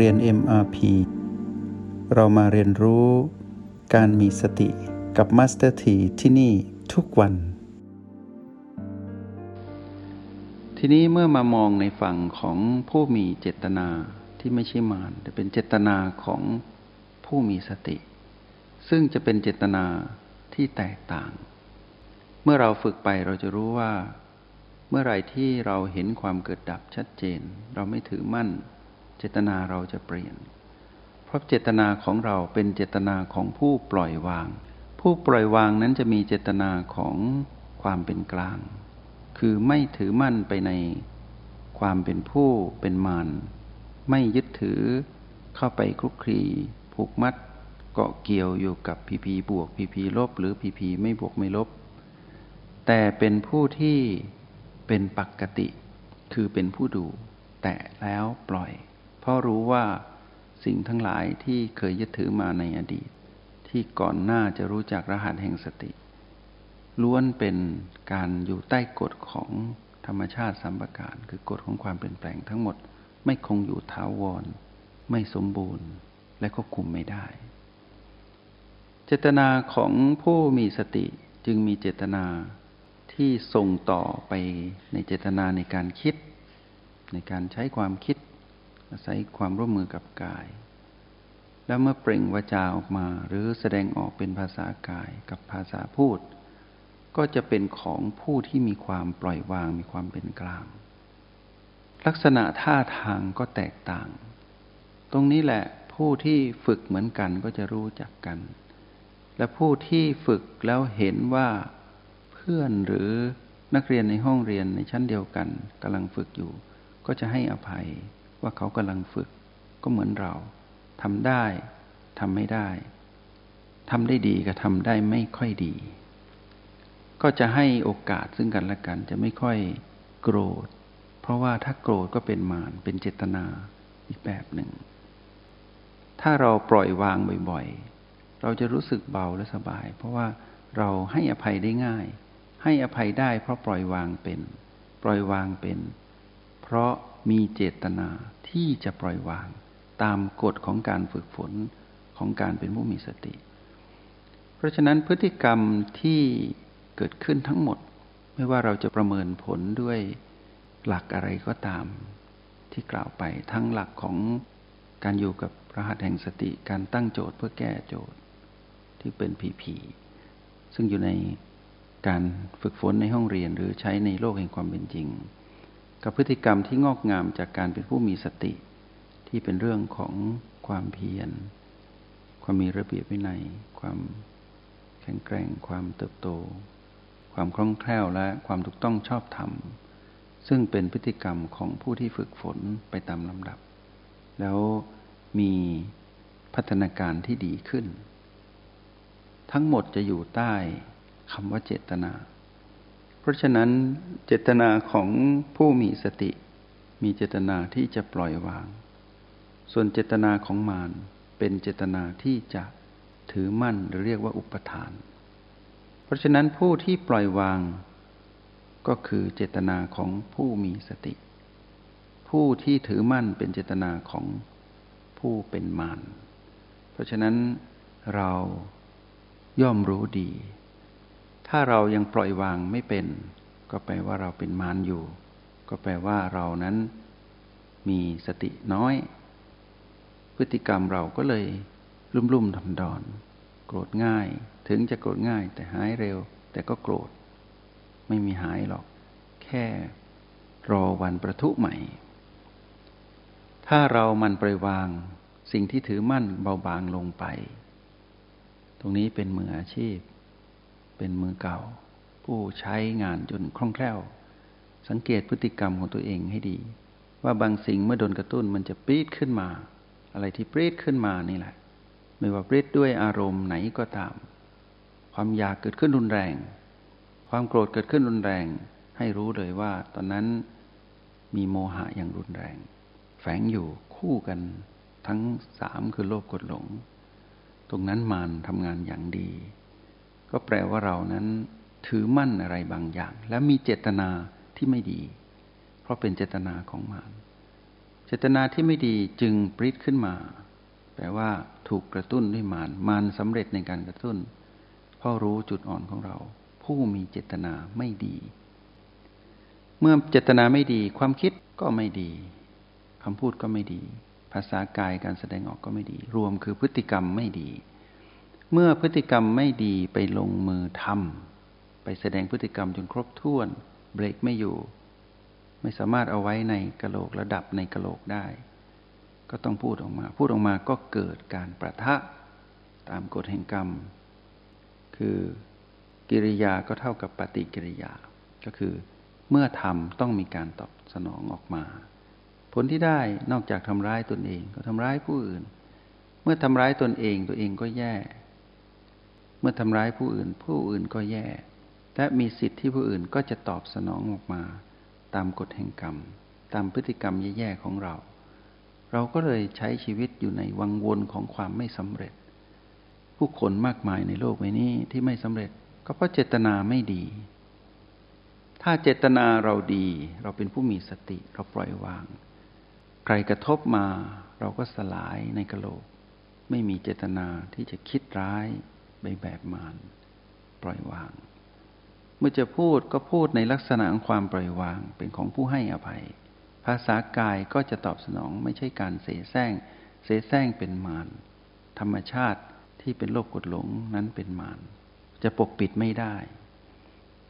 เรียน MRP เรามาเรียนรู้การมีสติกับ Master T ที่ที่นี่ทุกวัน ทีนี้เมื่อมามองในฝั่งของผู้มีเจตนาที่ไม่ใช่มารแต่เป็นเจตนาของผู้มีสติ ซึ่งจะเป็นเจตนาที่แตกต่าง เมื่อเราฝึกไปเราจะรู้ว่า เมื่อไรที่เราเห็นความเกิดดับชัดเจน เราไม่ถือมั่น เจตนาเราจะเปลี่ยน เพราะเจตนาของเราเป็นเจตนาของผู้ปล่อยวาง ผู้ปล่อยวางนั้นจะมีเจตนาของความเป็นกลาง คือไม่ถือมั่นไปในความเป็นผู้เป็นมารไม่ยึดถือเข้าไปคลุกคลีผูกมัดเกาะเกี่ยวอยู่กับพีพีบวกพีพีลบ หรือพีพีไม่บวกไม่ลบ แต่เป็นผู้ที่เป็นปกติ คือเป็นผู้ดู แตะแล้วปล่อย เพราะรู้ว่าสิ่งทั้งหลายที่เคยยึดถือมาในอดีต ที่ก่อนหน้าจะรู้จักรหัสแห่งสติ ล้วนเป็นการอยู่ใต้กฎของธรรมชาติสัมปการ คือกฎของความเปลี่ยนแปลงทั้งหมด ไม่คงอยู่ถาวร ไม่สมบูรณ์ และควบคุมไม่ได้ เจตนาของผู้มีสติจึงมีเจตนาที่ส่งต่อไปในเจตนาในการคิด ในการใช้ความคิด อาศัยความร่วมมือกับกาย แล้วเมื่อเปล่งวาจาออกมาหรือแสดงออกเป็นภาษากายกับภาษาพูด ก็จะเป็นของผู้ที่มีความปล่อยวางมีความเป็นกลาง ลักษณะท่าทางก็แตกต่าง ตรงนี้แหละผู้ที่ฝึกเหมือนกันก็จะรู้จักกัน และผู้ที่ฝึกแล้วเห็นว่าเพื่อนหรือนักเรียนในห้องเรียนในชั้นเดียวกันกำลังฝึกอยู่ ก็จะให้อภัย ว่าเขากำลังฝึก ก็เหมือนเราทำได้ทำไม่ได้ทำได้ดีกับทำได้ไม่ค่อยดี ก็จะให้โอกาสซึ่งกันและกันจะไม่ค่อยโกรธ เพราะว่าถ้าโกรธก็เป็นมารเป็นเจตนาอีกแบบหนึ่ง ถ้าเราปล่อยวางบ่อยๆ เราจะรู้สึกเบาและสบาย เพราะว่าเราให้อภัยได้ง่าย ให้อภัยได้เพราะปล่อยวางเป็น ปล่อยวางเป็น ราะมีเจตนาที่จะปล่อยวาง ตามกฎของการฝึกฝนของการเป็นผู้มีสติ เพราะฉะนั้นพฤติกรรมที่เกิดขึ้นทั้งหมด ไม่ว่าเราจะประเมินผลด้วยหลักอะไรก็ตาม ที่กล่าวไปทั้งหลักของการอยู่กับรหัสแห่งสติการตั้งโจทย์เพื่อแก้โจทย์ที่เป็นผีผีซึ่งอยู่ในการฝึกฝนในห้องเรียนหรือใช้ในโลกแห่งความเป็นจริง กับพฤติกรรมที่งอกงามจากการเป็นผู้มีสติ ที่เป็นเรื่องของความเพียร ความมีระเบียบวินัย ความแข็งแกร่ง ความเติบโต ความคล่องแคล่วและความถูกต้องชอบธรรม ซึ่งเป็นพฤติกรรมของผู้ที่ฝึกฝนไปตามลำดับ แล้วมีพัฒนาการที่ดีขึ้น ทั้งหมดจะอยู่ใต้คำว่าเจตนา เพราะฉะนั้นเจตนาของผู้มีสติ มีเจตนาที่จะปล่อยวาง ส่วนเจตนาของมารเป็นเจตนาที่จะถือมั่นหรือเรียกว่าอุปทาน เพราะฉะนั้นผู้ที่ปล่อยวาง ก็คือเจตนาของผู้มีสติ ผู้ที่ถือมั่นเป็นเจตนาของผู้เป็นมารเพราะฉะนั้นเราย่อมรู้ดี ถ้าเรายังปล่อยวางไม่เป็น ก็แปลว่าเราเป็นมารอยู่ ก็แปลว่าเรานั้นมีสติน้อย พฤติกรรมเราก็เลยลุ่มลุ่มทำดอนโกรธง่าย ถึงจะโกรธง่าย แต่หายเร็ว แต่ก็โกรธ ไม่มีหายหรอก แค่รอวันประทุใหม่ ถ้าเรามันปล่อยวางสิ่งที่ถือมั่นเบาบางลงไป ตรงนี้เป็นมืออาชีพ เป็นมือเก่า ผู้ใช้งานจนคล่องแคล่ว สังเกตพฤติกรรมของตัวเองให้ดี ว่าบางสิ่งเมื่อโดนกระตุ้นมันจะปรีดขึ้นมา อะไรที่ปรีดขึ้นมานี่แหละ ไม่ว่าปรีดด้วยอารมณ์ไหนก็ตาม ความอยากเกิดขึ้นรุนแรง ความโกรธเกิดขึ้นรุนแรง ให้รู้เลยว่า ตอนนั้นมีโมหะอย่างรุนแรง แฝงอยู่คู่กันทั้งสามคือโลภกดหลง ตรงนั้นมานทำงานอย่างดี ก็แปลว่าเรานั้นถือมั่นอะไรบางอย่าง และมีเจตนาที่ไม่ดี เพราะเป็นเจตนาของมานเจตนาที่ไม่ดีจึงปริดขึ้นมา แปลว่าถูกกระตุ้นด้วยมารมารสำเร็จในการกระตุ้นเพราะรู้จุดอ่อนของเรา ผู้มีเจตนาไม่ดี เมื่อเจตนาไม่ดี ความคิดก็ไม่ดีคำพูดก็ไม่ดี ภาษากายการแสดงออกก็ไม่ดี รวมคือพฤติกรรมไม่ดี เมื่อพฤติกรรมไม่ดีไปลงมือทำไปแสดงพฤติกรรมจนครบถ้วนเบรกไม่อยู่ ไม่สามารถเอาไว้ในกะโหลกระดับในกะโหลกได้ ก็ต้องพูดออกมา พูดออกมาก็เกิดการประทะตามกฎแห่งกรรม คือกิริยาก็เท่ากับปฏิกิริยา ก็คือเมื่อทำต้องมีการตอบสนองออกมา ผลที่ได้นอกจากทำร้ายตนเองก็ทำร้ายผู้อื่น เมื่อทำร้ายตนเองตัวเองก็แย่ มื่อทำร้ายผู้อื่น ผู้อื่นก็แย่ และมีสิทธิ์ที่ผู้อื่นก็จะตอบสนองออกมา ตามกฎแห่งกรรม ตามพฤติกรรมแย่ๆของเรา เราก็เลยใช้ชีวิตอยู่ในวังวนของความไม่สำเร็จ ผู้คนมากมายในโลกใบนี้ที่ไม่สำเร็จ ก็เพราะเจตนาไม่ดี ถ้าเจตนาเราดี เราเป็นผู้มีสติเราปล่อยวาง ใครกระทบมา เราก็สลายในกะโหลก ไม่มีเจตนาที่จะคิดร้าย ใบแบบมารปล่อยวาง เมื่อจะพูดก็พูดในลักษณะของความปล่อยวางเป็นของผู้ให้อภัย ภาษากายก็จะตอบสนองไม่ใช่การเสแสร้ง เสแสร้งเป็นมารธรรมชาติที่เป็นโลกกดหลงนั้นเป็นมารจะปกปิดไม่ได้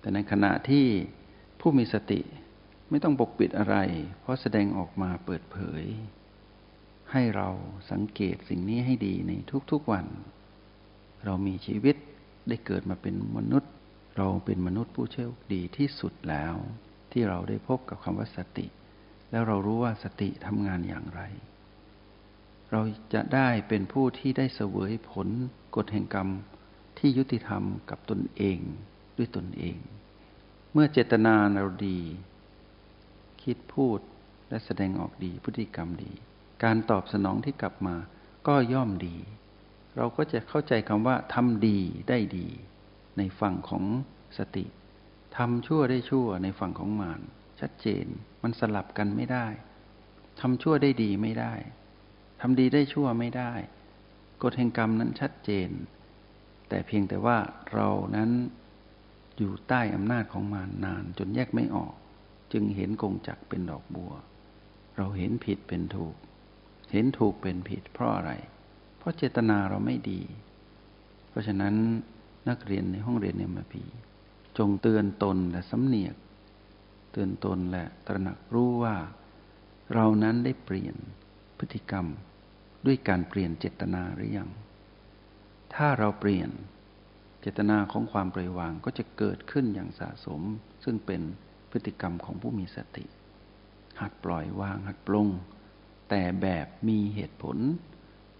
แต่ในขณะที่ผู้มีสติไม่ต้องปกปิดอะไร เพราะแสดงออกมาเปิดเผย ให้เราสังเกตสิ่งนี้ให้ดีในทุกๆวัน เรามีชีวิตได้เกิดมาเป็นมนุษย์ เราเป็นมนุษย์ผู้โชคดีที่สุดแล้ว ที่เราได้พบกับคำว่าสติ แล้วเรารู้ว่าสติทำงานอย่างไร เราจะได้เป็นผู้ที่ได้เสวยผลกฎแห่งกรรมที่ยุติธรรมกับตนเองด้วยตนเอง เมื่อเจตนาเราดี คิดพูดและแสดงออกดีพฤติกรรมดี การตอบสนองที่กลับมาก็ย่อมดี เราก็จะเข้าใจคำว่าทำดีได้ดี ในฝั่งของสติทำชั่วได้ชั่วในฝั่งของมารชัดเจนมันสลับกันไม่ได้ทำชั่วได้ดีไม่ได้ทำดีได้ชั่วไม่ได้กฎแห่งกรรมนั้นชัดเจน แต่เพียงแต่ว่าเรานั้นอยู่ใต้อำนาจของมารนาน จนแยกไม่ออก จึงเห็นกงจักเป็นดอกบัว เราเห็นผิดเป็นถูก เห็นถูกเป็นผิดเพราะอะไร เพราะเจตนาเราไม่ดี เพราะฉะนั้นนักเรียนในห้องเรียนเนมพีจงเตือนตนและสำเนียก เตือนตนและตระหนักรู้ว่า เรานั้นได้เปลี่ยนพฤติกรรม ด้วยการเปลี่ยนเจตนาหรือยัง ถ้าเราเปลี่ยนเจตนาของความปล่อยวางก็จะเกิดขึ้นอย่างสะสม ซึ่งเป็นพฤติกรรมของผู้มีสติ หัดปล่อยวางหัดปลง แต่แบบมีเหตุผล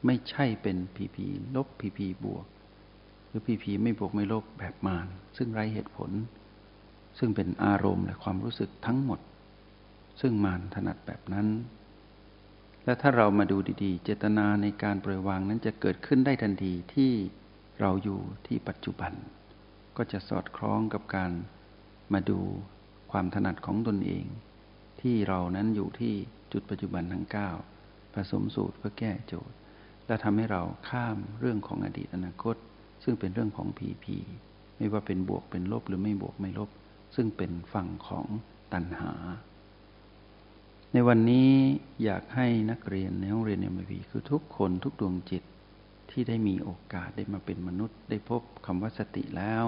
ไม่ใช่เป็นพีพีลบพีพีบวก หรือพีพีไม่บวกไม่ลบแบบมานซึ่งไร้เหตุผล ซึ่งเป็นอารมณ์และความรู้สึกทั้งหมด ซึ่งมานถนัดแบบนั้น และถ้าเรามาดูดี ๆ เจตนาในการปล่อยวางนั้นจะเกิดขึ้นได้ทันทีที่เราอยู่ที่ปัจจุบัน ก็จะสอดคล้องกับการมาดูความถนัดของตนเอง ที่เรานั้นอยู่ที่จุดปัจจุบันทั้งเก้าผสมสูตรเพื่อแก้โจทย์ และทำให้เราข้ามเรื่องของอดีตอนาคต ซึ่งเป็นเรื่องของผีผีไม่ว่าเป็นบวกเป็นลบหรือไม่บวกไม่ลบ ซึ่งเป็นฝั่งของตัณหา ในวันนี้อยากให้นักเรียนในห้องเรียนเอ็มวีคือทุกคนทุกดวงจิตที่ได้มีโอกาสได้มาเป็นมนุษย์ ได้พบคำว่าสติแล้ว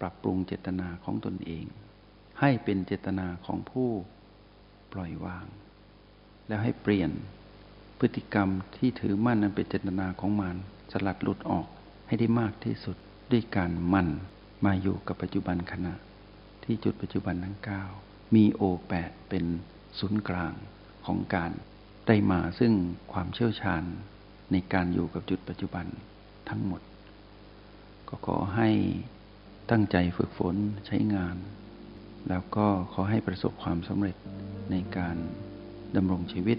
ปรับปรุงเจตนาของตนเอง ให้เป็นเจตนาของผู้ปล่อยวาง แล้วให้เปลี่ยน พฤติกรรมที่ถือมั่นนั้นเป็นเจตนาของมันสลัดหลุดออกให้ได้มากที่สุดด้วยการมั่นมาอยู่กับปัจจุบันขณะ ที่จุดปัจจุบันทั้งเก้ามีโอแปดเป็นศูนย์กลางของการได้มาซึ่งความเชี่ยวชาญในการอยู่กับจุดปัจจุบันทั้งหมด ก็ขอให้ตั้งใจฝึกฝนใช้งาน แล้วก็ขอให้ประสบความสำเร็จในการดำรงชีวิต